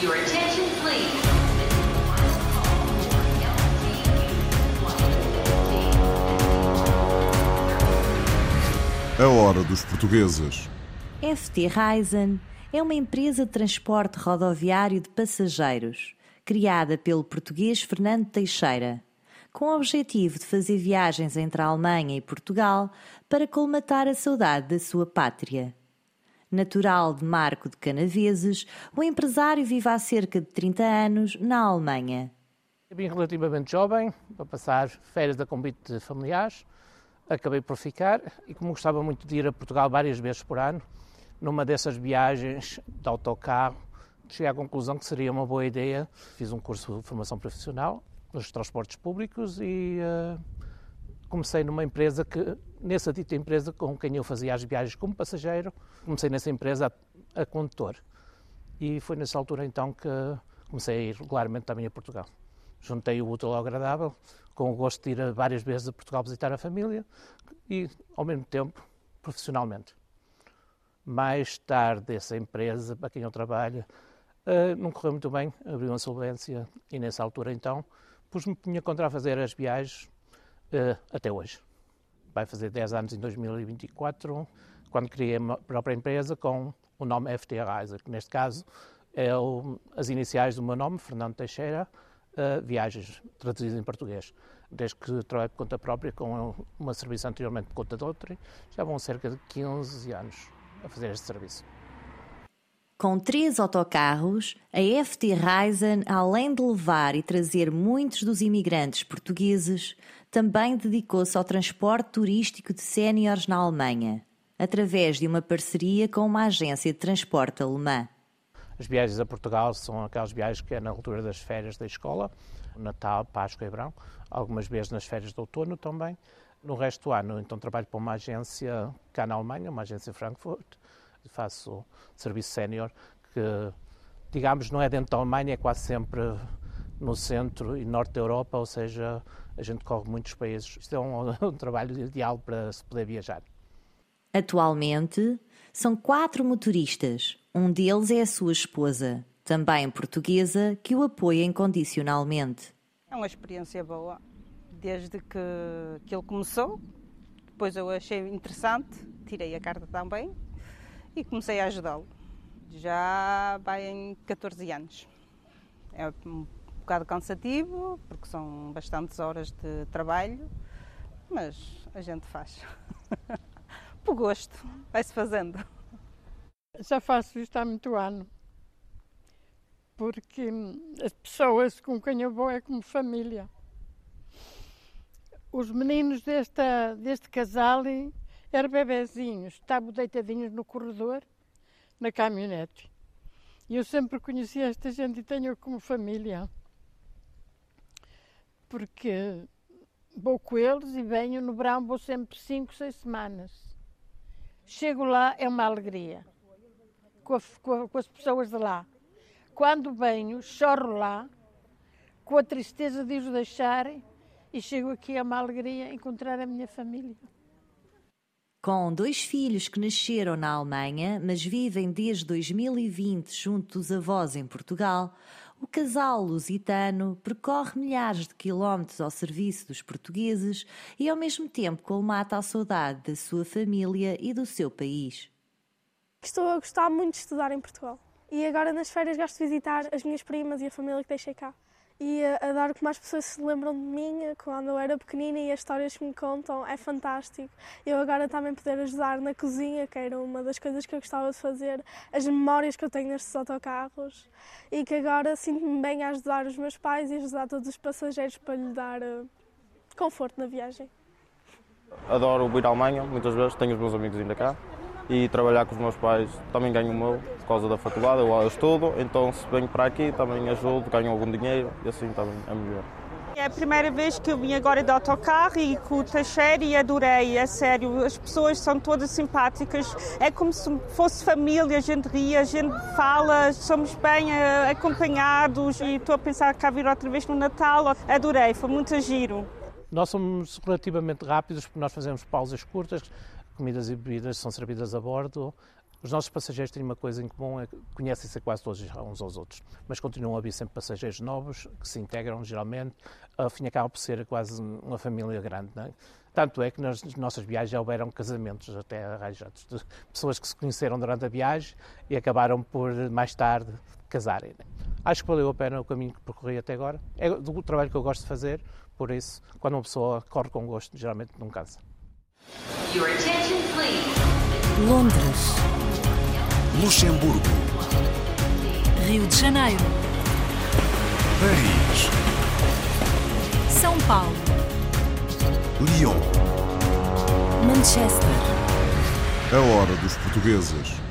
Your attention, please. A hora dos portugueses. FT Raizen é uma empresa de transporte rodoviário de passageiros, criada pelo português Fernando Teixeira, com o objetivo de fazer viagens entre a Alemanha e Portugal para colmatar a saudade da sua pátria. Natural de Marco de Canaveses, o empresário vive há cerca de 30 anos na Alemanha. Vim relativamente jovem, para passar férias a convite de familiares. Acabei por ficar e, como gostava muito de ir a Portugal várias vezes por ano, numa dessas viagens de autocarro, cheguei à conclusão que seria uma boa ideia. Fiz um curso de formação profissional nos transportes públicos e uh, comecei numa empresa que, nessa dita empresa com quem eu fazia as viagens como passageiro, comecei nessa empresa a, a condutor. E foi nessa altura então que comecei a ir regularmente também a Portugal. Juntei o útil ao agradável, com o gosto de ir várias vezes a Portugal visitar a família e, ao mesmo tempo, profissionalmente. Mais tarde, essa empresa para quem eu trabalho uh, não correu muito bem, abriu uma solvência e, nessa altura, então, pus-me tinha contra a fazer as viagens uh, até hoje. Vai fazer 10 anos em 2024, quando criei a própria empresa com o nome FT Riser, que neste caso é o, as iniciais do meu nome, Fernando Teixeira, uh, Viagens, traduzido em português. Desde que trabalho por conta própria, com uma serviço anteriormente por conta de outra, já vão cerca de 15 anos a fazer este serviço. Com três autocarros, a FT Raizen, além de levar e trazer muitos dos imigrantes portugueses, também dedicou-se ao transporte turístico de séniores na Alemanha, através de uma parceria com uma agência de transporte alemã. As viagens a Portugal são aquelas viagens que é na altura das férias da escola, Natal, Páscoa e Verão, algumas vezes nas férias de outono também. No resto do ano, então, trabalho para uma agência cá na Alemanha, uma agência Frankfurt, faço serviço sénior, que, digamos, não é dentro da Alemanha, é quase sempre no centro e norte da Europa, ou seja, a gente corre muitos países. Isto é um, um trabalho ideal para se poder viajar. Atualmente, são quatro motoristas. Um deles é a sua esposa, também portuguesa, que o apoia incondicionalmente. É uma experiência boa. Desde que, que ele começou, depois eu achei interessante, tirei a carta também e comecei a ajudá-lo. Já vai em 14 anos. É um bocado cansativo, porque são bastantes horas de trabalho, mas a gente faz. Por gosto, vai-se fazendo. Já faço isto há muito ano. Porque as pessoas com quem eu vou é como família. Os meninos desta, deste casal eram bebezinhos, estavam deitadinhos no corredor, na caminhonete. E eu sempre conheci esta gente e tenho como família. Porque vou com eles e venho no verão, vou sempre cinco, seis semanas. Chego lá, é uma alegria. Com, a, com, a, com as pessoas de lá. Quando venho, choro lá, com a tristeza de os deixarem, e chego aqui, é uma alegria encontrar a minha família. Com dois filhos que nasceram na Alemanha, mas vivem desde 2020 junto dos avós em Portugal, o casal lusitano percorre milhares de quilómetros ao serviço dos portugueses e, ao mesmo tempo, colmata a saudade da sua família e do seu país. Estou a gostar muito de estudar em Portugal. E agora, nas férias, gosto de visitar as minhas primas e a família que deixei cá e a, dar que mais pessoas se lembram de mim quando eu era pequenina e as histórias que me contam é fantástico. Eu agora também poder ajudar na cozinha, que era uma das coisas que eu gostava de fazer, as memórias que eu tenho nestes autocarros e que agora sinto-me bem a ajudar os meus pais e ajudar todos os passageiros para lhe dar uh, conforto na viagem. Adoro ir à Alemanha, muitas vezes tenho os meus amigos ainda cá e trabalhar com os meus pais também ganho o meu por causa da faculdade, eu, estudo, então se venho para aqui também ajudo, ganho algum dinheiro e assim também é melhor. É a primeira vez que eu vim agora de autocarro e com o Teixeira e adorei, é sério, as pessoas são todas simpáticas, é como se fosse família, a gente ri, a gente fala, somos bem uh, acompanhados e estou a pensar cá vir outra vez no Natal, adorei, foi muito giro. Nós somos relativamente rápidos porque nós fazemos pausas curtas, comidas e bebidas são servidas a bordo. Os nossos passageiros têm uma coisa em comum, é conhecem-se quase todos uns aos outros, mas continuam a haver sempre passageiros novos que se integram geralmente, a fim acaba por ser quase uma família grande. É? Tanto é que nas nossas viagens já houveram casamentos até arranjados, de pessoas que se conheceram durante a viagem e acabaram por mais tarde casarem. É? Acho que valeu a pena o caminho que percorri até agora. É do trabalho que eu gosto de fazer, por isso, quando uma pessoa corre com gosto, geralmente não cansa. Londres. Luxemburgo. Rio de Janeiro. Paris. São Paulo. Lyon. Manchester. A hora dos portugueses.